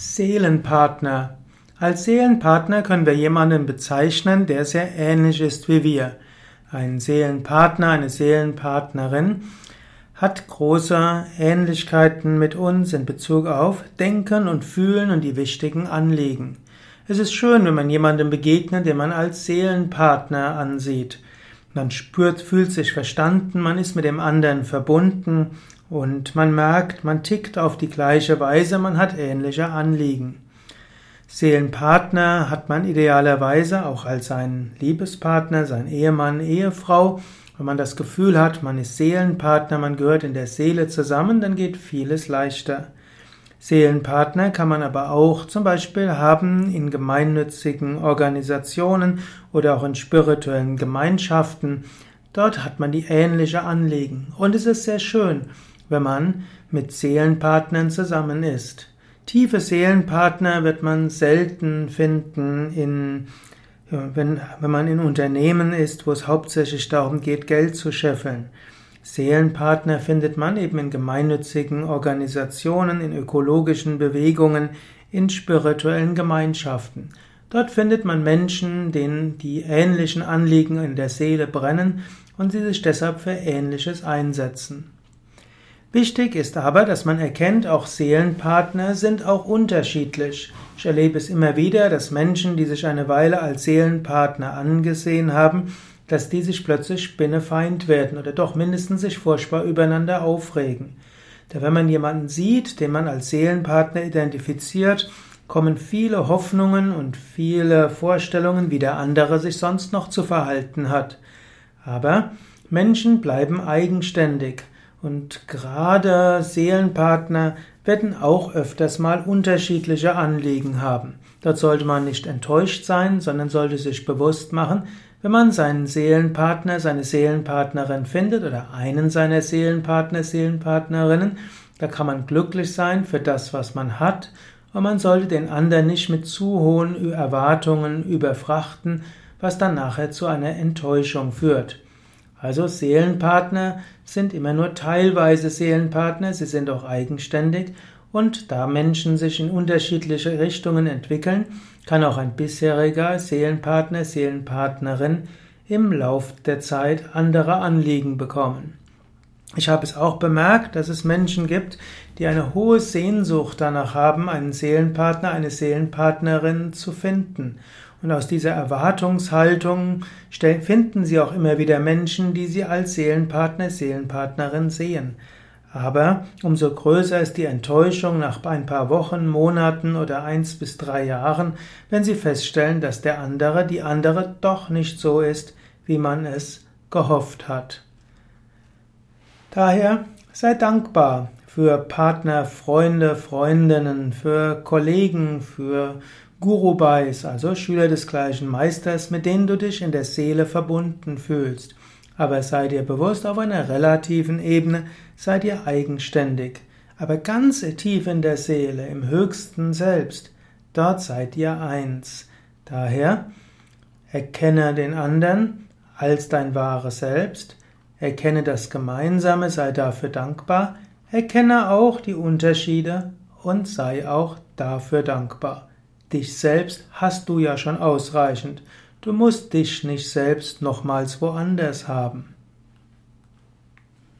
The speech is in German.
Seelenpartner. Als Seelenpartner können wir jemanden bezeichnen, der sehr ähnlich ist wie wir. Ein Seelenpartner, eine Seelenpartnerin hat große Ähnlichkeiten mit uns in Bezug auf Denken und Fühlen und die wichtigen Anliegen. Es ist schön, wenn man jemandem begegnet, den man als Seelenpartner ansieht. Man spürt, fühlt sich verstanden, man ist mit dem anderen verbunden und man merkt, man tickt auf die gleiche Weise, man hat ähnliche Anliegen. Seelenpartner hat man idealerweise auch als sein Liebespartner, sein Ehemann, Ehefrau. Wenn man das Gefühl hat, man ist Seelenpartner, man gehört in der Seele zusammen, dann geht vieles leichter. Seelenpartner kann man aber auch zum Beispiel haben in gemeinnützigen Organisationen oder auch in spirituellen Gemeinschaften. Dort hat man die ähnliche Anliegen. Und es ist sehr schön, wenn man mit Seelenpartnern zusammen ist. Tiefe Seelenpartner wird man selten finden in wenn, wenn man in Unternehmen ist, wo es hauptsächlich darum geht, Geld zu scheffeln. Seelenpartner findet man eben in gemeinnützigen Organisationen, in ökologischen Bewegungen, in spirituellen Gemeinschaften. Dort findet man Menschen, denen die ähnlichen Anliegen in der Seele brennen und sie sich deshalb für Ähnliches einsetzen. Wichtig ist aber, dass man erkennt, auch Seelenpartner sind auch unterschiedlich. Ich erlebe es immer wieder, dass Menschen, die sich eine Weile als Seelenpartner angesehen haben, dass die sich plötzlich spinnefeind werden oder doch mindestens sich furchtbar übereinander aufregen. Da wenn man jemanden sieht, den man als Seelenpartner identifiziert, kommen viele Hoffnungen und viele Vorstellungen, wie der andere sich sonst noch zu verhalten hat. Aber Menschen bleiben eigenständig und gerade Seelenpartner werden auch öfters mal unterschiedliche Anliegen haben. Dort sollte man nicht enttäuscht sein, sondern sollte sich bewusst machen, wenn man seinen Seelenpartner, seine Seelenpartnerin findet oder einen seiner Seelenpartner, Seelenpartnerinnen, da kann man glücklich sein für das, was man hat, und man sollte den anderen nicht mit zu hohen Erwartungen überfrachten, was dann nachher zu einer Enttäuschung führt. Also Seelenpartner sind immer nur teilweise Seelenpartner, sie sind auch eigenständig und da Menschen sich in unterschiedliche Richtungen entwickeln, kann auch ein bisheriger Seelenpartner, Seelenpartnerin im Lauf der Zeit andere Anliegen bekommen. Ich habe es auch bemerkt, dass es Menschen gibt, die eine hohe Sehnsucht danach haben, einen Seelenpartner, eine Seelenpartnerin zu finden. Und aus dieser Erwartungshaltung finden sie auch immer wieder Menschen, die sie als Seelenpartner, Seelenpartnerin sehen. Aber umso größer ist die Enttäuschung nach ein paar Wochen, Monaten oder eins bis drei Jahren, wenn sie feststellen, dass der andere, die andere doch nicht so ist, wie man es gehofft hat. Daher sei dankbar für Partner, Freunde, Freundinnen, für Kollegen, für Gurubais, also Schüler des gleichen Meisters, mit denen du dich in der Seele verbunden fühlst. Aber sei dir bewusst, auf einer relativen Ebene sei dir eigenständig. Aber ganz tief in der Seele, im höchsten Selbst, dort seid ihr eins. Daher erkenne den anderen als dein wahres Selbst, erkenne das Gemeinsame, sei dafür dankbar, erkenne auch die Unterschiede und sei auch dafür dankbar. Dich selbst hast du ja schon ausreichend. Du musst dich nicht selbst nochmals woanders haben.